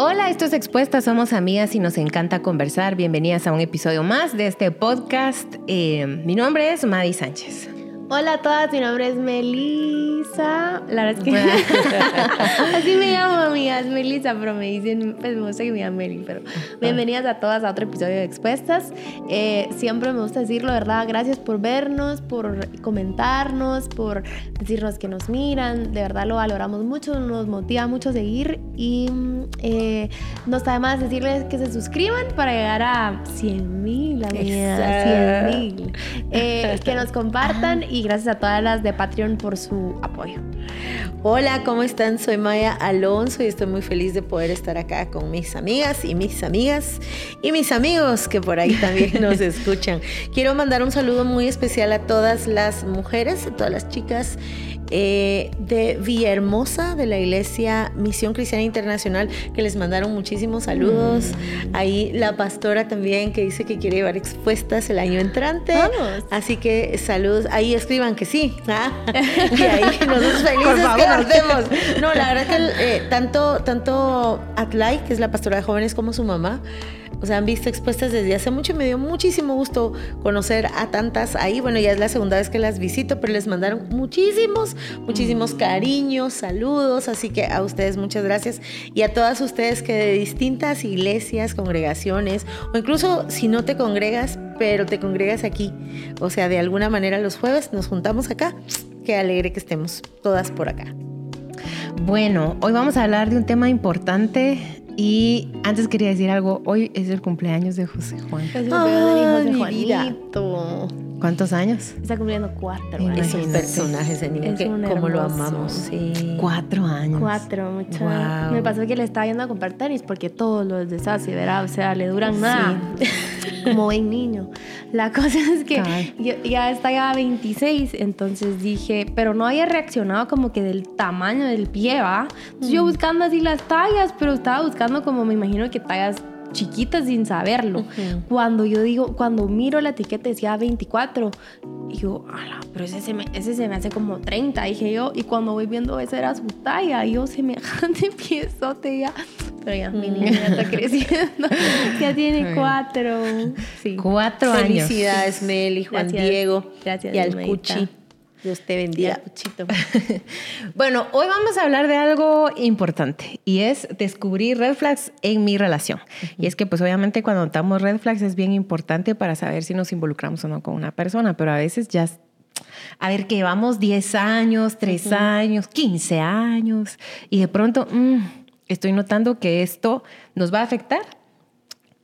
Hola, esto es Expuestas, somos amigas y nos encanta conversar. Bienvenidas a un episodio más de este podcast. Eh, mi nombre es Madi Sánchez. Hola a todas, mi nombre es Melissa. La verdad es que así me llamo, amigas, Melissa, pero me dicen, pues me gusta que me llamen Meli, pero bienvenidas a todas a otro episodio de Expuestas. Eh, siempre me gusta decirlo, ¿verdad? Gracias por vernos, por comentarnos, por decirnos que nos miran, de verdad lo valoramos mucho, nos motiva mucho seguir y eh, no está de más decirles que se suscriban para llegar a 100 mil, amigas, 100 mil. Eh, que nos compartan y y gracias a todas las de Patreon por su apoyo. Hola, ¿cómo están? Soy Maya Alonso y estoy muy feliz de poder estar acá con mis amigas y mis amigas y mis amigos que por ahí también nos escuchan. Quiero mandar un saludo muy especial a todas las mujeres, a todas las chicas eh, de Villahermosa, de la Iglesia Misión Cristiana Internacional, que les mandaron muchísimos saludos. Mm. Ahí la pastora también que dice que quiere llevar expuestas el año entrante. Vamos. Así que saludos. Ahí escriban que sí. ¿ah? Y ahí nosotros felices que nos vemos. No, la verdad que eh, tanto, tanto Atlay, que es la pastora de jóvenes, como su mamá, o sea, han visto expuestas desde hace mucho y me dio muchísimo gusto conocer a tantas ahí. Bueno, ya es la segunda vez que las visito, pero les mandaron muchísimos, muchísimos cariños, saludos. Así que a ustedes muchas gracias. Y a todas ustedes que de distintas iglesias, congregaciones, o incluso si no te congregas, pero te congregas aquí. O sea, de alguna manera los jueves nos juntamos acá. Qué alegre que estemos todas por acá. Bueno, hoy vamos a hablar de un tema importante y antes quería decir algo, hoy es el cumpleaños de José Juan. Es el cumpleaños de Juanito. ¿Cuántos años? Está cumpliendo cuatro. Es un personaje ese niño que como lo amamos. Sí. Cuatro años. Cuatro, mucho. Me pasó que le estaba yendo a comprar tenis porque todos los de Sassy, ¿verdad? O sea, le duran nada. como buen niño. La cosa es que ya está ya a 26, entonces dije, pero no había reaccionado como que del tamaño del pie, ¿va? Yo mm. buscando así las tallas, pero estaba buscando como me imagino que tallas chiquitas sin saberlo. Cuando yo digo, cuando miro la etiqueta decía 24, y yo, ala, pero ese se, me, ese se me hace como 30, dije yo, y cuando voy viendo esa era su talla, y yo semejante piezote ya. Pero ya, mi niña ya está creciendo. ya tiene cuatro. Sí. Cuatro años. Felicidades, Mel y Juan Diego. Gracias, y al Cuchi. Dios te bendiga, Cuchito. bueno, hoy vamos a hablar de algo importante y es descubrir red flags en mi relación. Y es que pues obviamente cuando notamos red flags es bien importante para saber si nos involucramos o no con una persona, pero a veces ya a ver, que llevamos 10 años, 3 años, 15 años, y de pronto mm, estoy notando que esto nos va a afectar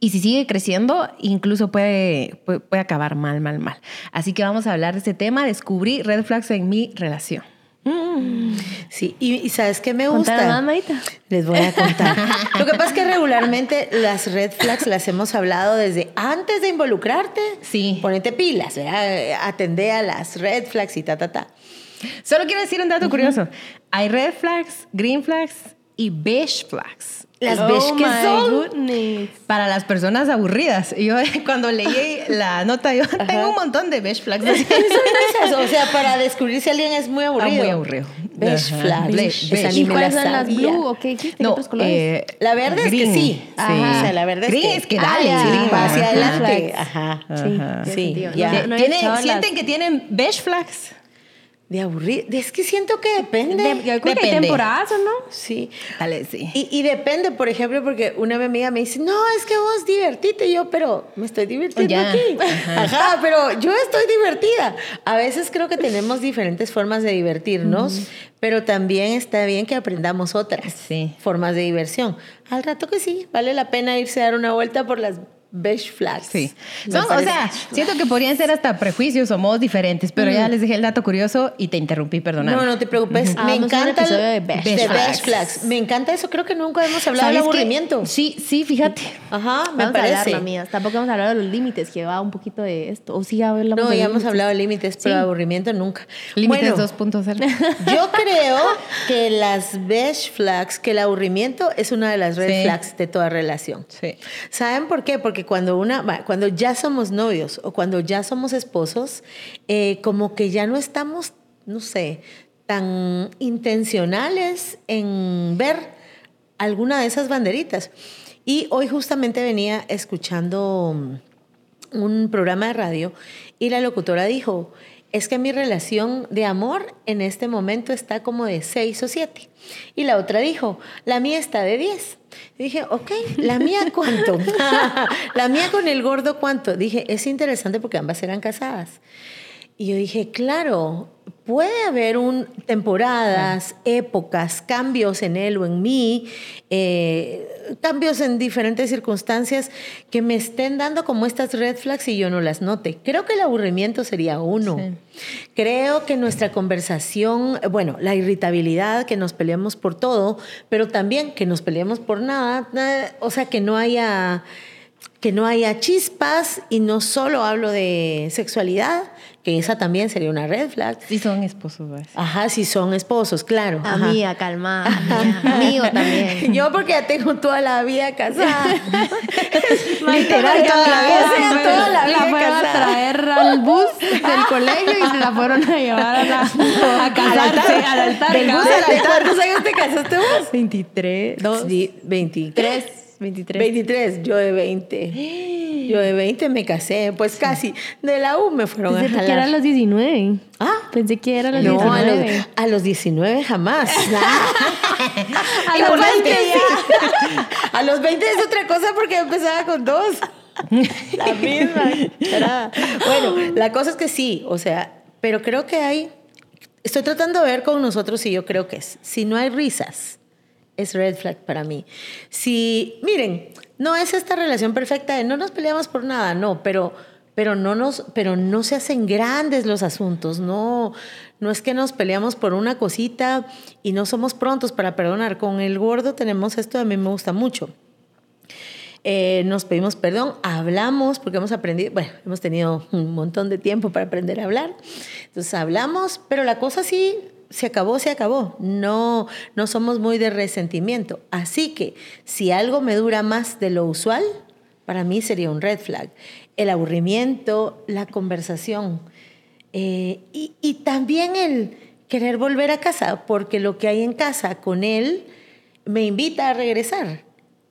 y si sigue creciendo, incluso puede, puede, acabar mal, mal, mal. Así que vamos a hablar de este tema, descubrí red flags en mi relación. Mm. Sí, y, ¿sabes qué me gusta? Les voy a contar. Lo que pasa es que regularmente las red flags las hemos hablado desde antes de involucrarte. Sí. Ponete pilas, atende a las red flags y ta, ta, ta. Solo quiero decir un dato curioso. Hay red flags, green flags y beige flags. Las oh que son para las personas aburridas. Yo cuando leí la nota, yo tengo un montón de beige flags. o sea, para descubrir si alguien es muy aburrido. Ah, muy aburrido. Beige flags. ¿Y cuáles son las blue o qué? ¿Qué no, colores? Eh, la verde es que sí. sí. O sea, la verde green es que, es que dale. Ah, va hacia adelante. Ajá. Sí. sí. Ya. ¿Sienten que tienen beige flags? De aburrir. Es que siento que depende. De, creo que hay temporadas, ¿o no? Sí. Dale, sí. Y, y, depende, por ejemplo, porque una amiga me dice, no, es que vos divertite. yo, pero me estoy divirtiendo aquí. Ajá. pero yo estoy divertida. A veces creo que tenemos diferentes formas de divertirnos, pero también está bien que aprendamos otras formas de diversión. Al rato que sí, vale la pena irse a dar una vuelta por las beige flags. Sí. o sea, siento que podrían ser hasta prejuicios o modos diferentes, pero ya les dejé el dato curioso y te interrumpí, perdóname. No, no te preocupes. Me encanta el de beige, flags. Me encanta eso. Creo que nunca hemos hablado del aburrimiento. sí, sí, fíjate. Ajá, me parece. A Tampoco hemos hablado de los límites, que va un poquito de esto. O sí, No, ya hemos hablado de límites, pero aburrimiento nunca. Límites 2.0. yo creo que las beige flags, que el aburrimiento es una de las red flags de toda relación. Sí. ¿Saben por qué? Porque cuando, una, cuando ya somos novios o cuando ya somos esposos, eh, como que ya no estamos, no sé, tan intencionales en ver alguna de esas banderitas. Y hoy justamente venía escuchando un programa de radio y la locutora dijo, es que mi relación de amor en este momento está como de 6 o 7. Y la otra dijo, la mía está de 10. Dije, ok, ¿la mía cuánto? la mía con el gordo cuánto? Dije, es interesante porque ambas eran casadas. Y yo dije, claro, puede haber un, temporadas, épocas, cambios en él o en mí, eh, cambios en diferentes circunstancias que me estén dando como estas red flags y yo no las note. Creo que el aburrimiento sería uno. Creo que nuestra conversación, bueno, la irritabilidad, que nos peleemos por todo, pero también que nos peleemos por nada, o sea, que no haya que no haya chispas y no solo hablo de sexualidad, que esa también sería una red flag. Si son esposos, ¿ves? Ajá, si son esposos, claro. Amiga, calma. Amigo también. Yo porque ya tengo toda la vida casada. Literal, toda la vida. toda la vida la fueron a traer al bus del colegio y se la fueron a llevar a, la, a casarse al altar. Del bus al altar. ¿Cuántos años te casaste vos? 23. Dos. 23. 23. 23, yo de 20. Yo de 20 me casé, pues casi. De la U me fueron Pensé a jalar. que eran los 19. Ah, Pensé que eran los no, 19. a los, a los 19 jamás. A los 20 a los 20 es otra cosa porque empezaba con dos. La misma. Era- Bueno, la cosa es que sí, o sea, pero creo que hay. Estoy tratando de ver con nosotros y yo creo que es. Si no hay risas, es red flag para mí. Si, miren, no es esta relación perfecta de no nos peleamos por nada, no, pero, pero, no, nos, pero no se hacen grandes los asuntos, no, no es que nos peleamos por una cosita y no somos prontos para perdonar. Con el gordo tenemos esto, a mí me gusta mucho. Eh, nos pedimos perdón, hablamos, porque hemos aprendido, bueno, hemos tenido un montón de tiempo para aprender a hablar. Entonces hablamos, pero la cosa sí se acabó, se acabó. No, no somos muy de resentimiento. Así que si algo me dura más de lo usual, para mí sería un red flag. El aburrimiento, la conversación eh, y, y también el querer volver a casa, porque lo que hay en casa con él me invita a regresar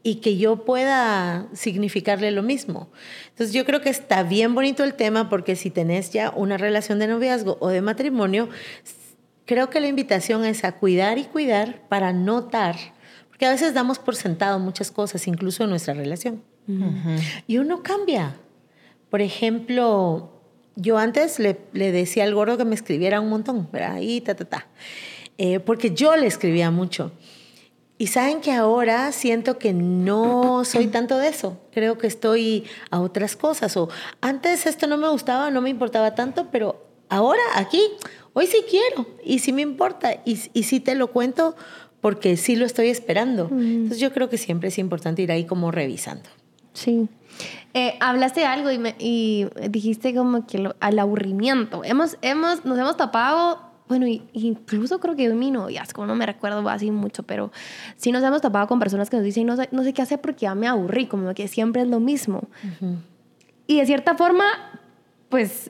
y que yo pueda significarle lo mismo. Entonces yo creo que está bien bonito el tema porque si tenés ya una relación de noviazgo o de matrimonio, creo que la invitación es a cuidar y cuidar para notar, porque a veces damos por sentado muchas cosas, incluso en nuestra relación. Y uno cambia. Por ejemplo, yo antes le, le, decía al gordo que me escribiera un montón, ¿verdad? Y ta, ta, ta. Eh, porque yo le escribía mucho. Y saben que ahora siento que no soy tanto de eso. Creo que estoy a otras cosas. O antes esto no me gustaba, no me importaba tanto, pero ahora aquí, hoy sí quiero y sí me importa y, y sí te lo cuento porque sí lo estoy esperando. Mm. Entonces yo creo que siempre es importante ir ahí como revisando. Sí. Eh, hablaste de algo y, me, y, dijiste como que lo, al aburrimiento. Hemos, hemos, nos hemos tapado bueno, incluso creo que en mi noviazgo, no me recuerdo así mucho, pero sí nos hemos tapado con personas que nos dicen, no sé, no sé qué hacer porque ya me aburrí, como que siempre es lo mismo. Uh -huh. Y de cierta forma, pues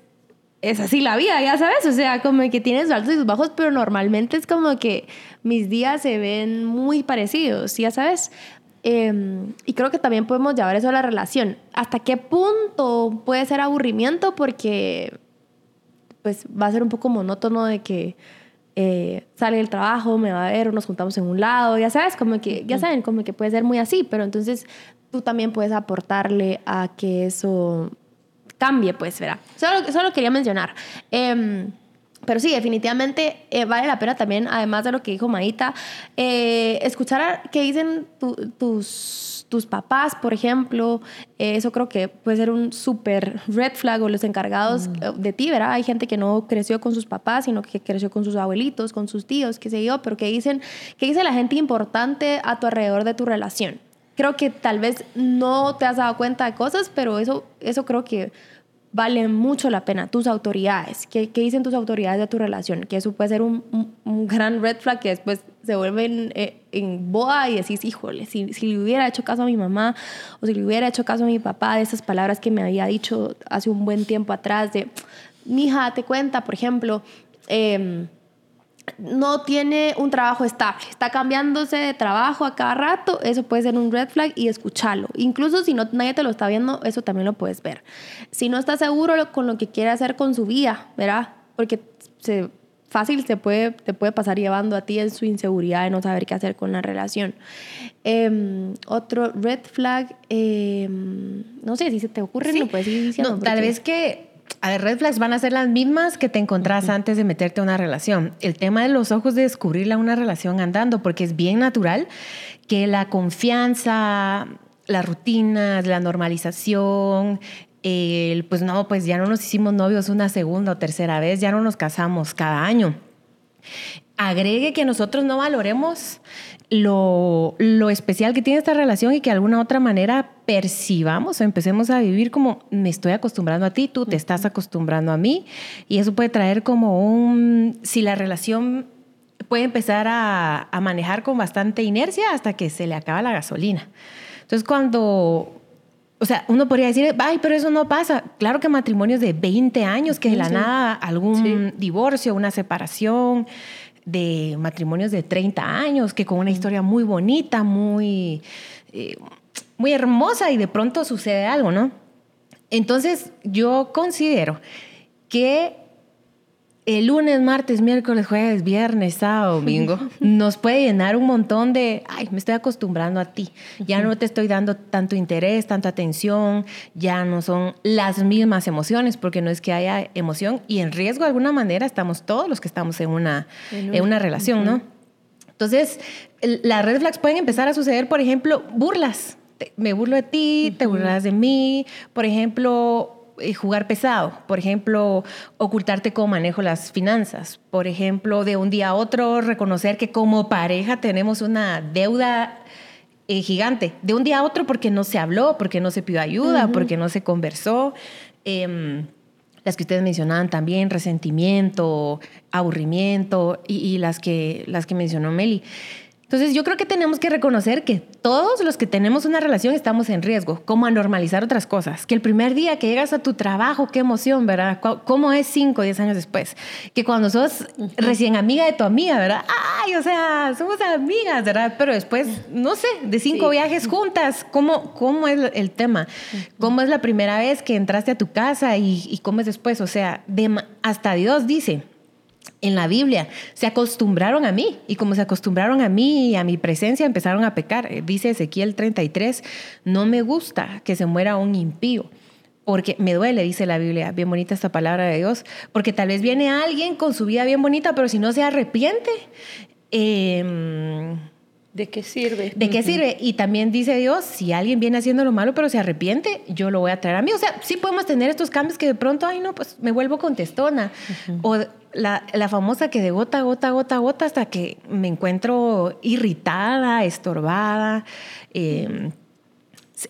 es así la vida, ya sabes, o sea, como que tienes altos y sus bajos, pero normalmente es como que mis días se ven muy parecidos, ya sabes. Eh, y creo que también podemos llevar eso a la relación. ¿Hasta qué punto puede ser aburrimiento? Porque pues va a ser un poco monótono de que eh, sale del trabajo, me va a ver, nos juntamos en un lado, ya sabes, como que, ya saben, como que puede ser muy así, pero entonces tú también puedes aportarle a que eso cambie, pues, ¿verdad? Solo, solo quería mencionar. Eh, pero sí, definitivamente eh, vale la pena también, además de lo que dijo Maíta, eh, escuchar a, qué dicen tu, tus, tus papás, por ejemplo. Eh, eso creo que puede ser un súper red flag o los encargados mm. de ti, ¿verdad? Hay gente que no creció con sus papás, sino que creció con sus abuelitos, con sus tíos, qué sé yo, pero que dicen, qué dice la gente importante a tu alrededor de tu relación. Creo que tal vez no te has dado cuenta de cosas, pero eso, eso creo que vale mucho la pena. Tus autoridades, ¿qué, qué dicen tus autoridades de tu relación? Que eso puede ser un, un, gran red flag que después se vuelve en, eh, en boda y decís, híjole, si, si, le hubiera hecho caso a mi mamá o si le hubiera hecho caso a mi papá de esas palabras que me había dicho hace un buen tiempo atrás de, mija, date cuenta, por ejemplo, eh, no tiene un trabajo estable, está cambiándose de trabajo a cada rato, eso puede ser un red flag y escucharlo. Incluso si no, nadie te lo está viendo, eso también lo puedes ver. Si no está seguro con lo que quiere hacer con su vida, ¿verdad? Porque se, fácil se puede, te puede pasar llevando a ti en su inseguridad de no saber qué hacer con la relación. Em, otro red flag, em, no sé si se te ocurre, no puedes ir diciendo. No, tal vez que a ver, red flags van a ser las mismas que te encontrás antes de meterte a una relación. El tema de los ojos de descubrirla una relación andando, porque es bien natural que la confianza, las rutinas, la normalización, el, pues no, pues ya no nos hicimos novios una segunda o tercera vez, ya no nos casamos cada año. Agregue que nosotros no valoremos lo, lo, especial que tiene esta relación y que de alguna otra manera percibamos o empecemos a vivir como me estoy acostumbrando a ti, tú te estás acostumbrando a mí y eso puede traer como un, si la relación puede empezar a, a manejar con bastante inercia hasta que se le acaba la gasolina. Entonces cuando o sea, uno podría decir, ay, pero eso no pasa. Claro que matrimonios de 20 años, que de la nada algún divorcio, una separación, de matrimonios de 30 años, que con una historia muy bonita, muy, eh, muy hermosa y de pronto sucede algo, ¿no? Entonces yo considero que el lunes, martes, miércoles, jueves, viernes, sábado, domingo, nos puede llenar un montón de, ay, me estoy acostumbrando a ti, ya no te estoy dando tanto interés, tanta atención, ya no son las mismas emociones, porque no es que haya emoción y en riesgo de alguna manera estamos todos los que estamos en una, en una relación, ¿no? Entonces, las red flags pueden empezar a suceder, por ejemplo, burlas. Me burlo de ti, te burlas de mí, por ejemplo, jugar pesado, por ejemplo, ocultarte cómo manejo las finanzas, por ejemplo, de un día a otro reconocer que como pareja tenemos una deuda eh, gigante, de un día a otro porque no se habló, porque no se pidió ayuda, porque no se conversó. Em, las que ustedes mencionaban también, resentimiento, aburrimiento y, y, las, que, las que mencionó Meli. Entonces yo creo que tenemos que reconocer que todos los que tenemos una relación estamos en riesgo, como a normalizar otras cosas. Que el primer día que llegas a tu trabajo, qué emoción, ¿verdad? ¿Cómo es cinco o diez años después? Que cuando sos recién amiga de tu amiga, ¿verdad? Ay, o sea, somos amigas, ¿verdad? Pero después, no sé, de cinco viajes juntas, ¿cómo, ¿cómo es el tema? ¿Cómo es la primera vez que entraste a tu casa y, y cómo es después? O sea, hasta Dios dice en la Biblia. Se acostumbraron a mí y como se acostumbraron a mí y a mi presencia empezaron a pecar. Eh, dice Ezequiel 33, no me gusta que se muera un impío. Porque me duele, dice la Biblia, bien bonita esta palabra de Dios, porque tal vez viene alguien con su vida bien bonita, pero si no se arrepiente, eh, ¿De qué sirve? ¿De qué sirve? Y también dice Dios, si alguien viene haciendo lo malo pero se arrepiente, yo lo voy a traer a mí. O sea, sí podemos tener estos cambios que de pronto, ay no, pues me vuelvo contestona. O la, la, famosa que de gota, gota, gota, gota hasta que me encuentro irritada, estorbada. Em,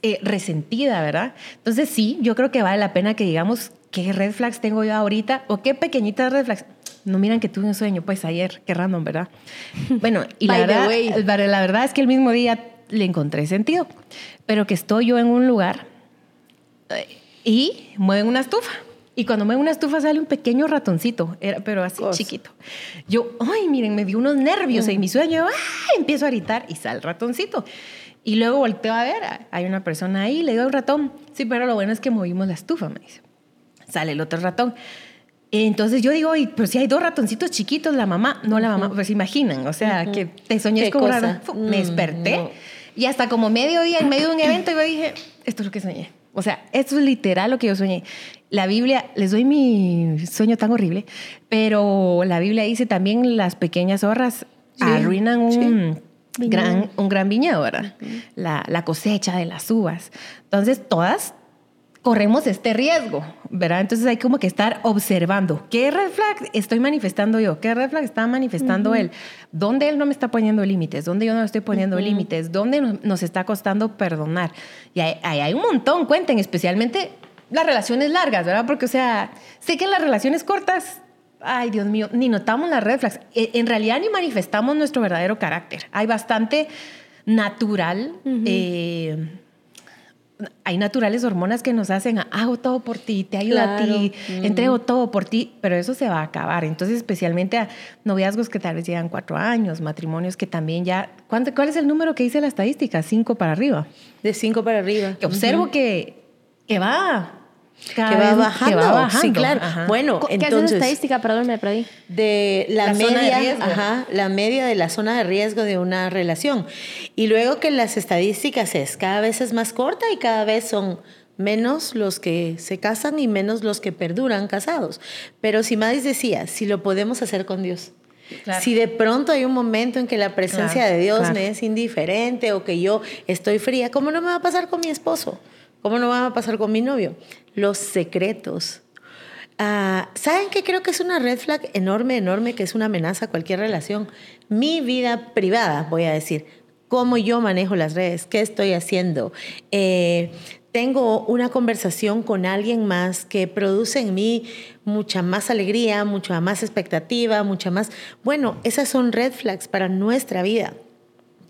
eh, resentida, ¿verdad? Entonces sí, yo creo que vale la pena que digamos qué red flags tengo yo ahorita o qué pequeñitas red flags no miran que tuve un sueño, pues ayer, qué random, ¿verdad? Bueno, y la verdad, la verdad es que el mismo día le encontré sentido, pero que estoy yo en un lugar eh, y mueven una estufa. Y cuando mueven una estufa sale un pequeño ratoncito, era, pero así chiquito. Yo, ay, miren, me dio unos nervios en mi sueño, ay, empiezo a gritar y sale el ratoncito. Y luego volteo a ver, hay una persona ahí, le digo al ratón, sí, pero lo bueno es que movimos la estufa, me dice. Sale el otro ratón. Entonces yo digo, pero si hay dos ratoncitos chiquitos, la mamá, no la mamá, pues imaginan, o sea, que te soñé raro. Me mm, desperté y hasta como medio día, en medio de un evento, yo dije, esto es lo que soñé. O sea, esto es literal lo que yo soñé. La Biblia, les doy mi sueño tan horrible, pero la Biblia dice también las pequeñas zorras arruinan un, gran, un gran viñedo, ¿verdad? la, la cosecha de las uvas. Entonces, todas corremos este riesgo, ¿verdad? Entonces hay como que estar observando qué red flag estoy manifestando yo, qué red flag está manifestando él, dónde él no me está poniendo límites, dónde yo no estoy poniendo límites, dónde nos está costando perdonar. Y ahí hay, un montón, cuenten, especialmente las relaciones largas, ¿verdad? Porque, o sea, sé que en las relaciones cortas ay Dios mío, ni notamos las red flags. E, en realidad ni manifestamos nuestro verdadero carácter. Hay bastante natural hay naturales hormonas que nos hacen, hago todo por ti, te ayudo a ti, entrego todo por ti, pero eso se va a acabar. Entonces, especialmente a noviazgos que tal vez llegan cuatro años, matrimonios que también ya... ¿Cuál es el número que dice la estadística? Cinco para arriba. De cinco para arriba. Que observo que, que va que va, bajando. Sí, claro. Bueno, ¿Qué entonces. es estadística? Perdón, me perdí. De la, media, de ajá, la media de la zona de riesgo de una relación. Y luego que las estadísticas es cada vez es más corta y cada vez son menos los que se casan y menos los que perduran casados. Pero si Madis decía, si lo podemos hacer con Dios. Si de pronto hay un momento en que la presencia de Dios me es indiferente o que yo estoy fría, ¿cómo no me va a pasar con mi esposo? ¿Cómo no va a pasar con mi novio? Los secretos. Ah, ¿Saben qué creo que es una red flag enorme, enorme, que es una amenaza a cualquier relación? Mi vida privada, voy a decir. Cómo yo manejo las redes, qué estoy haciendo. Eh, tengo una conversación con alguien más que produce en mí mucha más alegría, mucha más expectativa, mucha más... Bueno, esas son red flags para nuestra vida.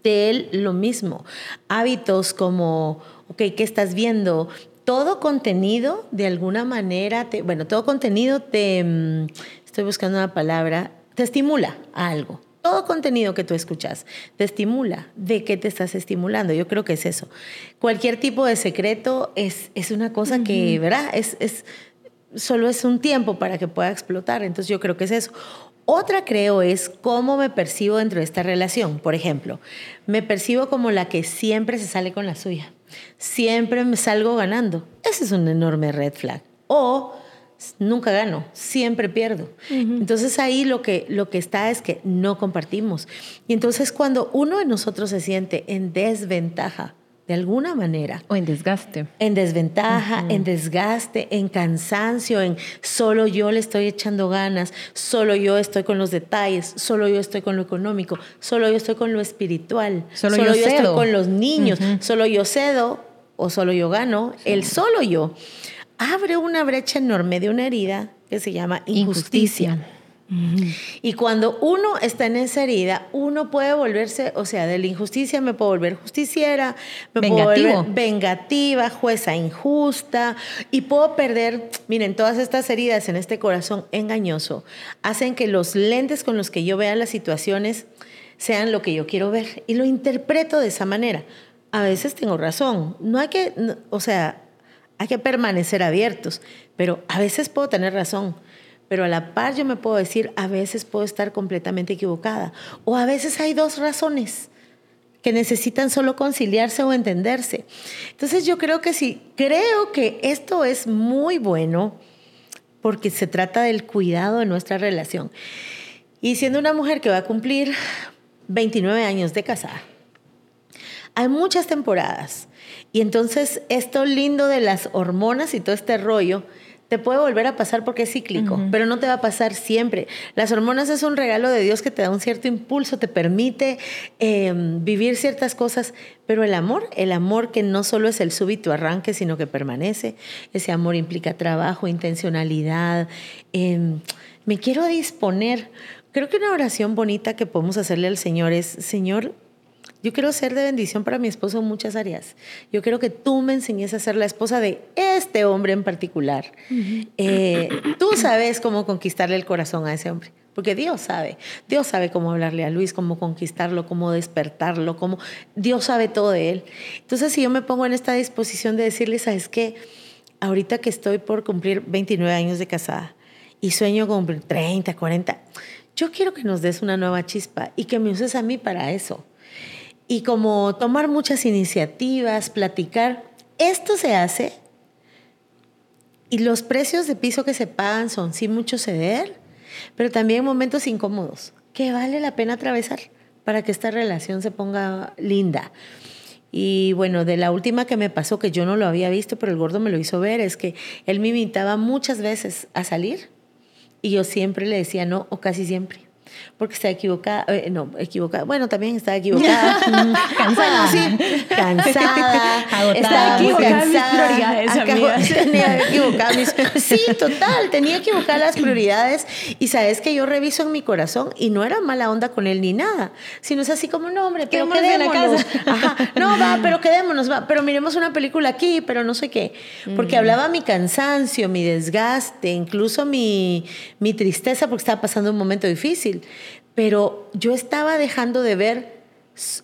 De él lo mismo. Hábitos como ok, ¿qué estás viendo? Todo contenido, de alguna manera, te, bueno, todo contenido te, mm, estoy buscando una palabra, te estimula a algo. Todo contenido que tú escuchas te estimula. ¿De qué te estás estimulando? Yo creo que es eso. Cualquier tipo de secreto es, es una cosa que, ¿verdad? Es, es, solo es un tiempo para que pueda explotar. Entonces yo creo que es eso. Otra creo es cómo me percibo dentro de esta relación. Por ejemplo, me percibo como la que siempre se sale con la suya siempre me salgo ganando. Ese es un enorme red flag. O nunca gano, siempre pierdo. Entonces ahí lo que, lo que está es que no compartimos. Y entonces cuando uno de nosotros se siente en desventaja, de alguna manera. O en desgaste. En desventaja, en desgaste, en cansancio, en solo yo le estoy echando ganas, solo yo estoy con los detalles, solo yo estoy con lo económico, solo yo estoy con lo espiritual, solo, yo, estoy con los niños, solo yo cedo o solo yo gano, el solo yo abre una brecha enorme de una herida que se llama injusticia. Y cuando uno está en esa herida, uno puede volverse, o sea, de la injusticia me puedo volver justiciera, me puedo volver vengativa, jueza injusta, y puedo perder, miren, todas estas heridas en este corazón engañoso hacen que los lentes con los que yo vea las situaciones sean lo que yo quiero ver y lo interpreto de esa manera. A veces tengo razón, no hay que, o sea, hay que permanecer abiertos, pero a veces puedo tener razón pero a la par yo me puedo decir, a veces puedo estar completamente equivocada. O a veces hay dos razones que necesitan solo conciliarse o entenderse. Entonces yo creo que sí, creo que esto es muy bueno porque se trata del cuidado de nuestra relación. Y siendo una mujer que va a cumplir 29 años de casada, hay muchas temporadas. Y entonces esto lindo de las hormonas y todo este rollo te puede volver a pasar porque es cíclico, pero no te va a pasar siempre. Las hormonas es un regalo de Dios que te da un cierto impulso, te permite em, vivir ciertas cosas, pero el amor, el amor que no solo es el súbito arranque, sino que permanece, ese amor implica trabajo, intencionalidad. Em, me quiero disponer. Creo que una oración bonita que podemos hacerle al Señor es, Señor, yo quiero ser de bendición para mi esposo en muchas áreas. Yo quiero que tú me enseñes a ser la esposa de este hombre en particular. Eh, tú sabes cómo conquistarle el corazón a ese hombre. Porque Dios sabe, Dios sabe cómo hablarle a Luis, cómo conquistarlo, cómo despertarlo, cómo Dios sabe todo de él. Entonces, si yo me pongo en esta disposición de decirle, ¿sabes qué? Ahorita que estoy por cumplir 29 años de casada y sueño con cumplir 30, 40, yo quiero que nos des una nueva chispa y que me uses a mí para eso y como tomar muchas iniciativas, platicar. Esto se hace y los precios de piso que se pagan son sí mucho ceder, pero también momentos incómodos que vale la pena atravesar para que esta relación se ponga linda. Y bueno, de la última que me pasó, que yo no lo había visto, pero el gordo me lo hizo ver, es que él me invitaba muchas veces a salir y yo siempre le decía no o casi siempre. Porque está equivocada, eh, no, equivocada, bueno, también está equivocada. cansada. sí, cansada. Agotada. Está equivocada mis tenía equivocadas mis- Sí, total, tenía equivocadas las prioridades. Y sabes que yo reviso en mi corazón y no era mala onda con él ni nada, sino es así como, no, hombre, pero Quedémonos. Ajá, no, va, pero quedémonos, va, pero miremos una película aquí, pero no sé qué. Porque hablaba mi cansancio, mi desgaste, incluso mi, mi tristeza porque estaba pasando un momento difícil. Pero yo estaba dejando de ver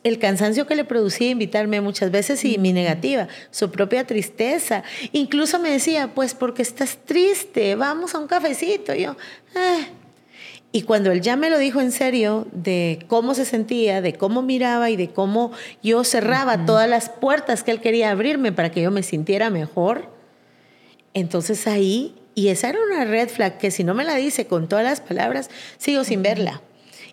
el cansancio que le producía invitarme muchas veces y mi negativa, su propia tristeza. Incluso me decía, pues porque estás triste, vamos a un cafecito. Y yo, "Ah". Y cuando él ya me lo dijo en serio de cómo se sentía, de cómo miraba y de cómo yo cerraba todas las puertas que él quería abrirme para que yo me sintiera mejor, entonces ahí, y esa era una red flag que si no me la dice con todas las palabras, sigo sin verla.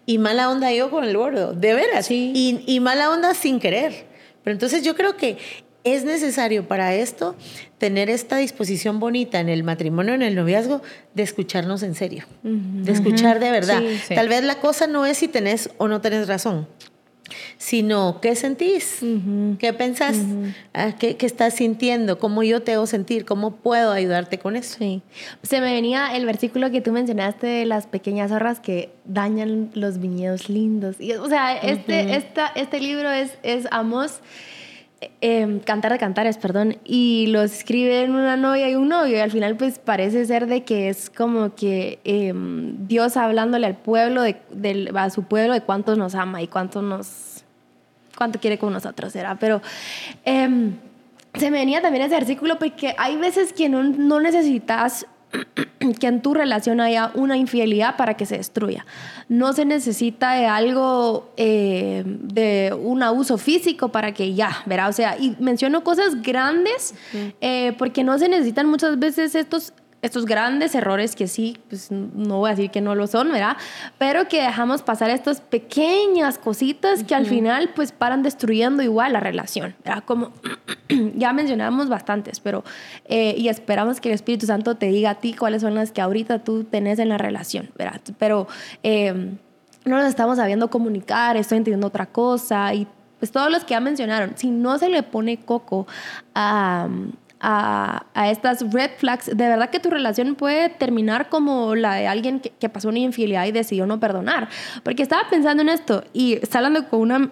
Y mala onda yo con el gordo, de veras. Sí. Y, y mala onda sin querer. Pero entonces yo creo que es necesario para esto tener esta disposición bonita en el matrimonio, en el noviazgo, de escucharnos en serio, de escuchar de verdad. Sí, sí. Tal vez la cosa no es si tenés o no tenés razón, sino qué sentís, qué pensás, Ah, ¿Qué, qué estás sintiendo, cómo yo te hago sentir, cómo puedo ayudarte con eso. Sí. Se me venía el versículo que tú mencionaste de las pequeñas zorras que dañan los viñedos lindos. Y, o sea, este, esta, este libro es, es Amos, eh, Cantar de Cantares, perdón, y lo escriben una novia y un novio, y al final pues parece ser de que es como que eh, Dios hablándole al pueblo, de, del- a su pueblo, de cuánto nos ama y cuánto nos cuánto quiere con nosotros, será. Pero em, se me venía también ese versículo porque hay veces que no, no necesitas que en tu relación haya una infidelidad para que se destruya. No se necesita de algo, eh, de un abuso físico para que ya, ¿verdad? O sea, y menciono cosas grandes eh, porque no se necesitan muchas veces estos estos grandes errores que sí, pues no voy a decir que no lo son, ¿verdad? Pero que dejamos pasar estas pequeñas cositas que al final pues paran destruyendo igual la relación, ¿verdad? Como ya mencionamos bastantes, pero eh, y esperamos que el Espíritu Santo te diga a ti cuáles son las que ahorita tú tenés en la relación, ¿verdad? Pero eh, no nos estamos sabiendo comunicar, estoy entendiendo otra cosa y pues todos los que ya mencionaron, si no se le pone coco a, a, a estas red flags, de verdad que tu relación puede terminar como la de alguien que, que pasó una infidelidad y decidió no perdonar. Porque estaba pensando en esto y estaba hablando con, una,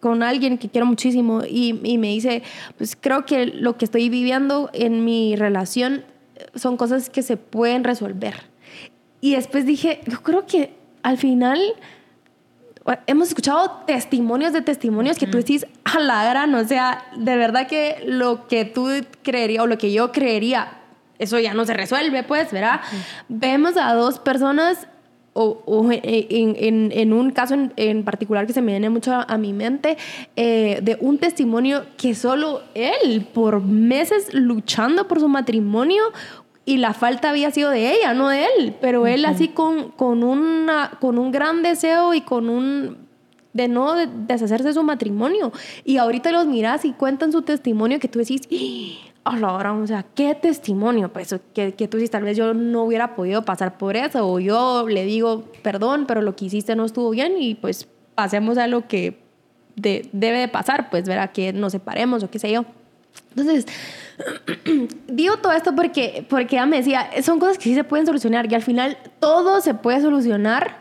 con alguien que quiero muchísimo y, y me dice, pues creo que lo que estoy viviendo en mi relación son cosas que se pueden resolver. Y después dije, yo creo que al final hemos escuchado testimonios de testimonios que tú decís a la gran, o sea, de verdad que lo que tú creerías o lo que yo creería, eso ya no se resuelve, pues, ¿verdad? Vemos a dos personas, o, o en, en- en un caso en, en particular que se me viene mucho a, a mi mente, eh, de un testimonio que solo él, por meses luchando por su matrimonio, y la falta había sido de ella, no de él, pero él así con, con, una, con un gran deseo y con un de no de- deshacerse de su matrimonio. Y ahorita los miras y cuentan su testimonio que tú decís, a la hora, o sea, qué testimonio, pues, que, que tú dices, tal vez yo no hubiera podido pasar por eso, o yo le digo, perdón, pero lo que hiciste no estuvo bien y pues pasemos a lo que de- debe de pasar, pues, verá, que nos separemos o qué sé yo. Entonces, digo todo esto porque, porque ella me decía, son cosas que sí se pueden solucionar y al final todo se puede solucionar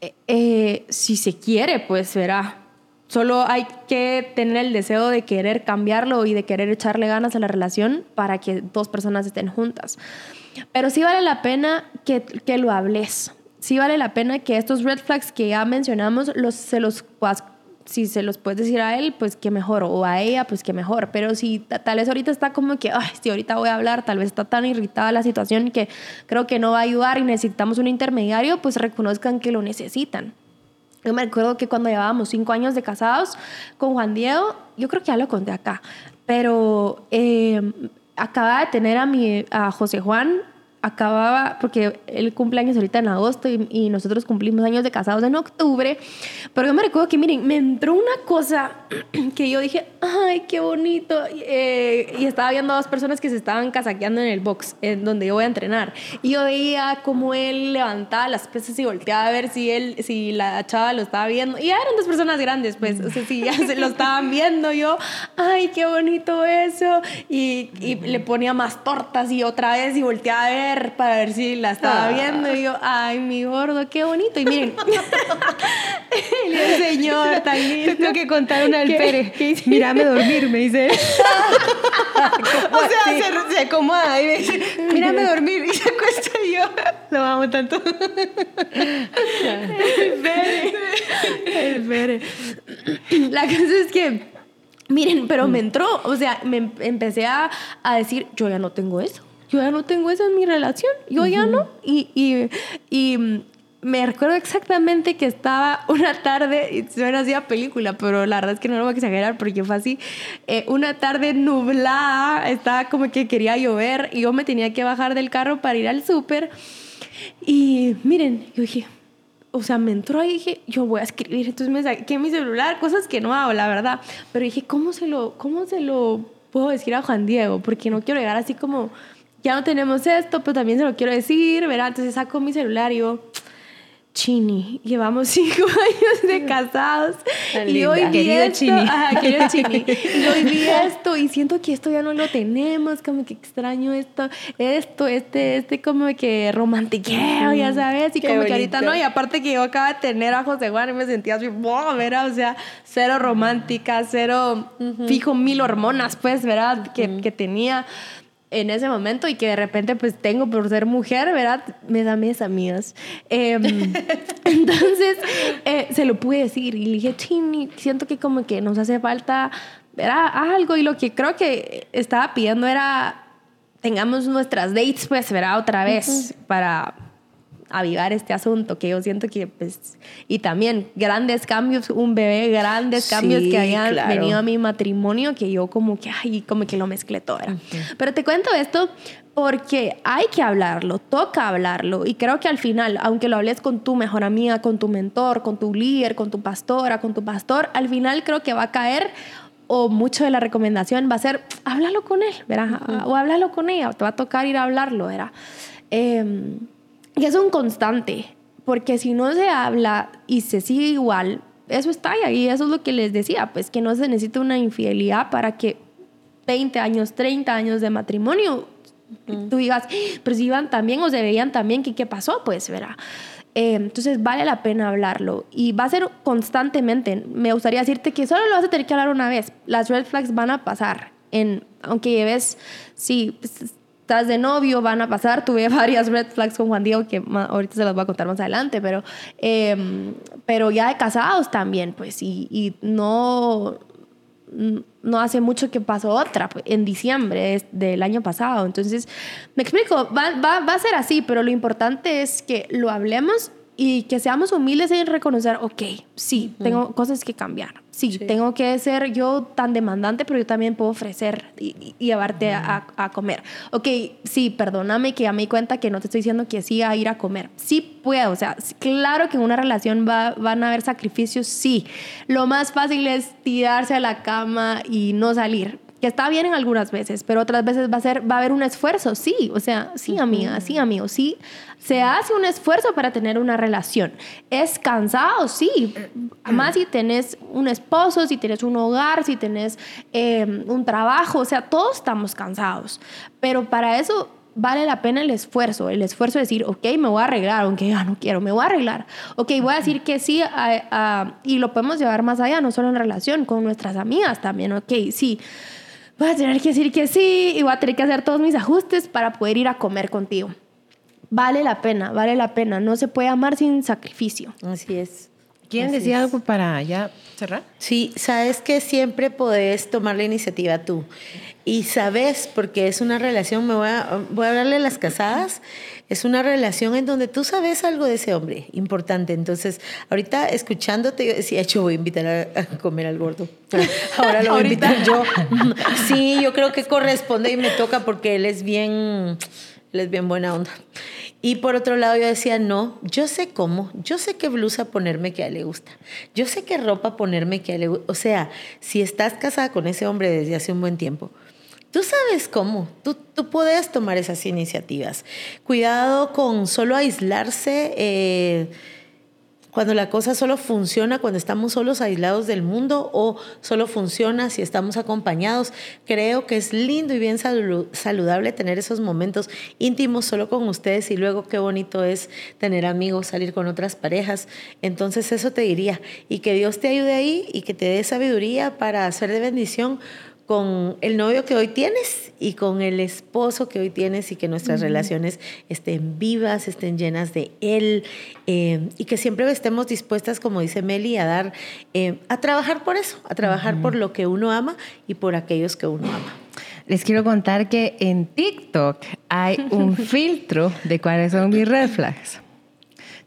eh, eh, si se quiere, pues verá. Solo hay que tener el deseo de querer cambiarlo y de querer echarle ganas a la relación para que dos personas estén juntas. Pero sí vale la pena que, que lo hables. Sí vale la pena que estos red flags que ya mencionamos los, se los si se los puedes decir a él, pues que mejor, o a ella, pues que mejor. Pero si ta- tal vez ahorita está como que, ay, si ahorita voy a hablar, tal vez está tan irritada la situación que creo que no va a ayudar y necesitamos un intermediario, pues reconozcan que lo necesitan. Yo me acuerdo que cuando llevábamos cinco años de casados con Juan Diego, yo creo que ya lo conté acá, pero eh, acababa de tener a, mi, a José Juan acababa, porque él cumple años ahorita en agosto y, nosotros cumplimos años de casados en octubre, pero yo me recuerdo que, miren, me entró una cosa que yo dije, ay, qué bonito, eh, y estaba viendo a dos personas que se estaban casaqueando en el box, en donde yo voy a entrenar, y yo veía cómo él levantaba las pesas y volteaba a ver si él, si la chava lo estaba viendo, y eran dos personas grandes, pues, o sea, si ya se lo estaban viendo, yo, ay, qué bonito eso, y, y le ponía más tortas y otra vez y volteaba a ver, para ver si la estaba ah. viendo. Y yo, ay, mi gordo, qué bonito. Y miren, el señor tan lindo. Tengo que contar una del Pérez. Mírame dormir, me dice. o sea, se, se, acomoda y me dice, mírame dormir. Y se acuesta y yo, lo amo tanto. el Pérez. El Pérez. La cosa es que... Miren, pero me entró, o sea, me empecé a, a decir, yo ya no tengo eso yo ya no tengo eso en mi relación, yo ya no. Y, y, y, me recuerdo exactamente que estaba una tarde, y suena así a película, pero la verdad es que no lo voy a exagerar porque fue así, eh, una tarde nublada, estaba como que quería llover y yo me tenía que bajar del carro para ir al súper. Y miren, yo dije, o sea, me entró y dije, yo voy a escribir. Entonces me saqué mi celular, cosas que no hago, la verdad. Pero dije, ¿cómo se lo, cómo se lo puedo decir a Juan Diego? Porque no quiero llegar así como ya no tenemos esto, pero también se lo quiero decir, ¿verdad? Entonces saco mi celular y yo, Chini, llevamos cinco años de casados y hoy vi esto, Chini. Chini. y hoy vi esto y siento que esto ya no lo tenemos, como que extraño esto, esto, este, este como que romantiqueo, ya sabes, y como que ahorita no, y aparte que yo acabo de tener a José Juan y me sentía así, wow, ¿verdad? O sea, cero romántica, cero, fijo mil hormonas, pues, ¿verdad? Que, que tenía en ese momento y que de repente pues tengo por ser mujer, ¿verdad? Me da mis amigas. Em, entonces eh, se lo pude decir y le dije, Chini, siento que como que nos hace falta, ¿verdad? Algo y lo que creo que estaba pidiendo era tengamos nuestras dates pues, ¿verdad? Otra vez para avivar este asunto, que yo siento que, pues, y también grandes cambios, un bebé, grandes cambios que hayan venido a mi matrimonio, que yo como que, ay, como que lo mezclé todo. Pero te cuento esto porque hay que hablarlo, toca hablarlo, y creo que al final, aunque lo hables con tu mejor amiga, con tu mentor, con tu líder, con tu pastora, con tu pastor, al final creo que va a caer o mucho de la recomendación va a ser, háblalo con él, ¿verdad? O háblalo con ella, te va a tocar ir a hablarlo, ¿verdad? Eh, y es un constante, porque si no se habla y se sigue igual, eso está ahí. Y eso es lo que les decía, pues que no se necesita una infidelidad para que 20 años, 30 años de matrimonio, tú digas, pero si iban también o se veían también, ¿qué, qué pasó? Pues verá. Eh, entonces vale la pena hablarlo y va a ser constantemente. Me gustaría decirte que solo lo vas a tener que hablar una vez. Las red flags van a pasar. En, aunque lleves, sí, estás de novio, van a pasar. Tuve varias red flags con Juan Diego que ahorita se las voy a contar más adelante, pero, em, pero ya de casados también, pues, y, y, no, no hace mucho que pasó otra, pues, en diciembre del año pasado. Entonces, me explico, va, va, va a ser así, pero lo importante es que lo hablemos y que seamos humildes en reconocer, ok, sí, tengo cosas que cambiar. Sí, tengo que ser yo tan demandante, pero yo también puedo ofrecer y, llevarte a, a, comer. Ok, sí, perdóname que ya me di cuenta que no te estoy diciendo que sí a ir a comer. Sí puedo, o sea, claro que en una relación va, van a haber sacrificios, sí. Lo más fácil es tirarse a la cama y no salir que está bien en algunas veces, pero otras veces va a ser va a haber un esfuerzo, sí, o sea, sí, amiga, sí, amigo, sí, se hace un esfuerzo para tener una relación. Es cansado, sí, más si tenés un esposo, si tienes un hogar, si tenés em, un trabajo, o sea, todos estamos cansados, pero para eso vale la pena el esfuerzo, el esfuerzo de decir, ok, me voy a arreglar, aunque ya no quiero, me voy a arreglar. Ok, voy a decir que sí, y lo podemos llevar más allá, no solo en relación, con nuestras amigas también, ok, sí voy a tener que decir que sí y voy a tener que hacer todos mis ajustes para poder ir a comer contigo. Vale la pena, vale la pena. No se puede amar sin sacrificio. Así es. ¿Quieren decir algo para ya cerrar? Sí, sabes que siempre podés tomar la iniciativa tú. Y sabes, porque es una relación, me voy a, voy a hablarle a las casadas, es una relación en donde tú sabes algo de ese hombre, importante. Entonces, ahorita escuchándote, yo decía, yo voy a invitar a, comer al gordo. Ahora lo voy a invitar yo. Sí, yo creo que corresponde y me toca porque él es bien Él es bien buena onda. Y por otro lado yo decía, no, yo sé cómo, yo sé qué blusa ponerme que a él le gusta, yo sé qué ropa ponerme que a él le gusta. O sea, si estás casada con ese hombre desde hace un buen tiempo, tú sabes cómo, tú, tú puedes tomar esas iniciativas. Cuidado con solo aislarse. Eh, cuando la cosa solo funciona cuando estamos solos aislados del mundo o solo funciona si estamos acompañados. Creo que es lindo y bien saludable tener esos momentos íntimos solo con ustedes y luego qué bonito es tener amigos, salir con otras parejas. Entonces eso te diría y que Dios te ayude ahí y que te dé sabiduría para hacer de bendición con el novio que hoy tienes y con el esposo que hoy tienes y que nuestras relaciones estén vivas, estén llenas de él eh, y que siempre estemos dispuestas, como dice Meli, a dar, eh, a trabajar por eso, a trabajar por lo que uno ama y por aquellos que uno ama. Les quiero contar que en TikTok hay un filtro de cuáles son mis red flags.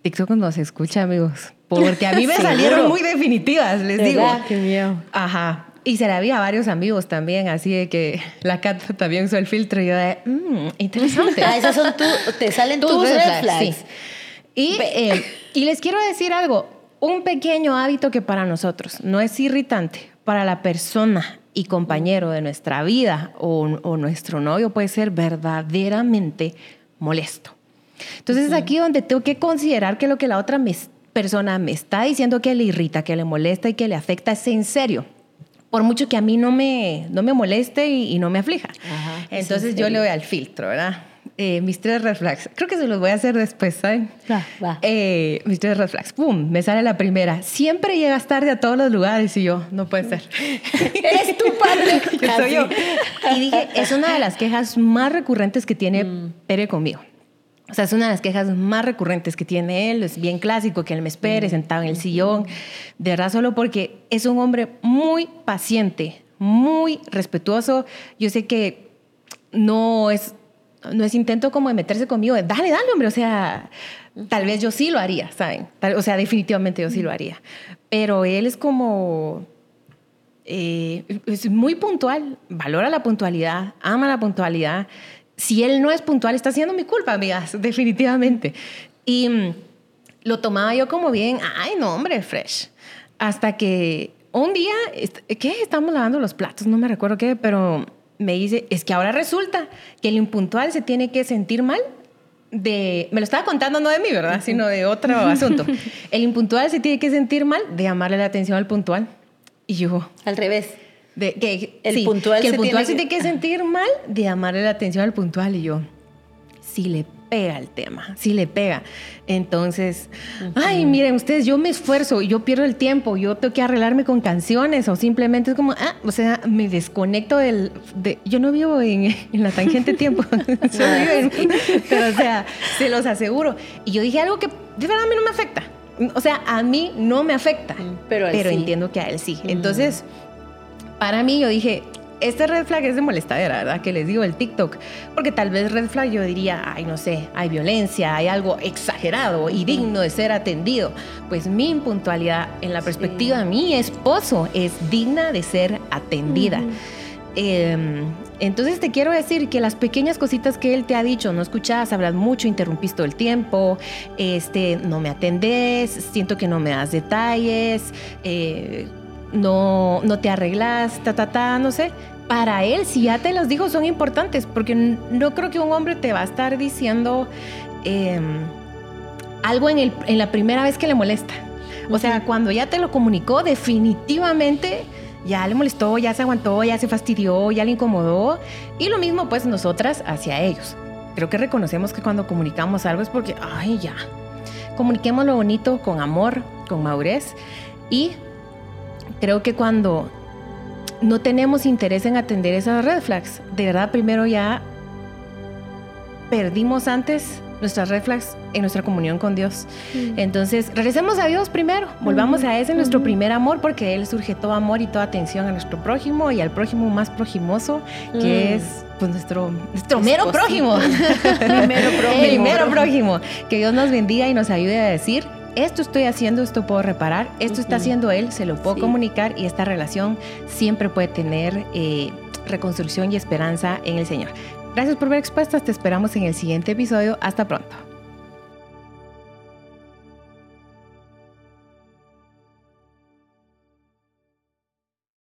TikTok no se escucha, amigos, porque a mí me salieron muy definitivas, les digo. Qué miedo. Ajá. Y se la vi a varios amigos también, así de que la Cat también usó el filtro y yo de, mmm, interesante. ah, esas son tú, te salen tus, red flags. Sí. Y, eh, y les quiero decir algo, un pequeño hábito que para nosotros no es irritante, para la persona y compañero de nuestra vida o, o nuestro novio puede ser verdaderamente molesto. Entonces es aquí donde tengo que considerar que lo que la otra persona me está diciendo que le irrita, que le molesta y que le afecta es en serio por mucho que a mí no me, no me moleste y, no me aflija. Entonces yo le doy al filtro, ¿verdad? Eh, mis tres red flags. Creo que se los voy a hacer después, ¿saben? Va, va. Eh, mis tres red flags. ¡Pum! Me sale la primera. Siempre llegas tarde a todos los lugares y yo, no puede ser. Eres tu padre. yo soy yo. Y dije, es una de las quejas más recurrentes que tiene mm. Pere conmigo. O sea, es una de las quejas más recurrentes que tiene él, es bien clásico que él me espere sentado en el sillón, de verdad solo porque es un hombre muy paciente, muy respetuoso. Yo sé que no es, no es intento como de meterse conmigo, de dale, dale, hombre, o sea, tal vez yo sí lo haría, ¿saben? o sea, definitivamente yo sí lo haría. Pero él es como... Eh, es muy puntual, valora la puntualidad, ama la puntualidad si él no es puntual, está siendo mi culpa, amigas, definitivamente. Y mm, lo tomaba yo como bien, ay, no, hombre, fresh. Hasta que un día, ¿qué? Estamos lavando los platos, no me recuerdo qué, pero me dice, es que ahora resulta que el impuntual se tiene que sentir mal de, me lo estaba contando no de mí, ¿verdad? Sino de otro asunto. El impuntual se tiene que sentir mal de llamarle la atención al puntual. Y yo... Al revés que el puntual, que el se, puntual tiene... se tiene que sentir mal de llamarle la atención al puntual y yo, sí le pega el tema, sí le pega. Entonces, ay, miren ustedes, yo me esfuerzo, yo pierdo el tiempo, yo tengo que arreglarme con canciones o simplemente es como, ah, o sea, me desconecto del, de, yo no vivo en, la tangente tiempo, pero o sea, se los aseguro. Y yo dije algo que de verdad a mí no me afecta. O sea, a mí no me afecta, mm, pero, pero entiendo que a él sí. Entonces, para mí yo dije, este red flag es de molestadera, ¿verdad? Que les digo el TikTok, porque tal vez red flag yo diría, ay, no sé, hay violencia, hay algo exagerado y digno de ser atendido. Pues mi impuntualidad en la perspectiva de mi esposo es digna de ser atendida. Em, entonces te quiero decir que las pequeñas cositas que él te ha dicho, no escuchas, hablas mucho, interrumpiste todo el tiempo, este, no me atendés, siento que no me das detalles, eh, no, no te arreglas, ta, ta, ta, no sé. Para él, si ya te los dijo, son importantes, porque no creo que un hombre te va a estar diciendo em, algo en, el, en la primera vez que le molesta. O sea, cuando ya te lo comunicó, definitivamente ya le molestó, ya se aguantó, ya se fastidió, ya le incomodó. Y lo mismo pues nosotras hacia ellos. Creo que reconocemos que cuando comunicamos algo es porque, ay, ya. Comuniquemos lo bonito con amor, con madurez y creo que cuando no tenemos interés en atender esas red flags, de verdad primero ya perdimos antes nuestras red flags en nuestra comunión con Dios. Mm. Entonces, regresemos a Dios primero, volvamos a ese nuestro primer amor, porque Él surge todo amor y toda atención a nuestro prójimo y al prójimo más prójimoso, que mm. es pues, nuestro, nuestro mero prójimo. Primero prójimo. El mero prójimo. Que Dios nos bendiga y nos ayude a decir esto estoy haciendo, esto puedo reparar, esto está haciendo él, se lo puedo comunicar y esta relación siempre puede tener eh, reconstrucción y esperanza en el Señor. Gracias por ver expuestas, te esperamos en el siguiente episodio. Hasta pronto.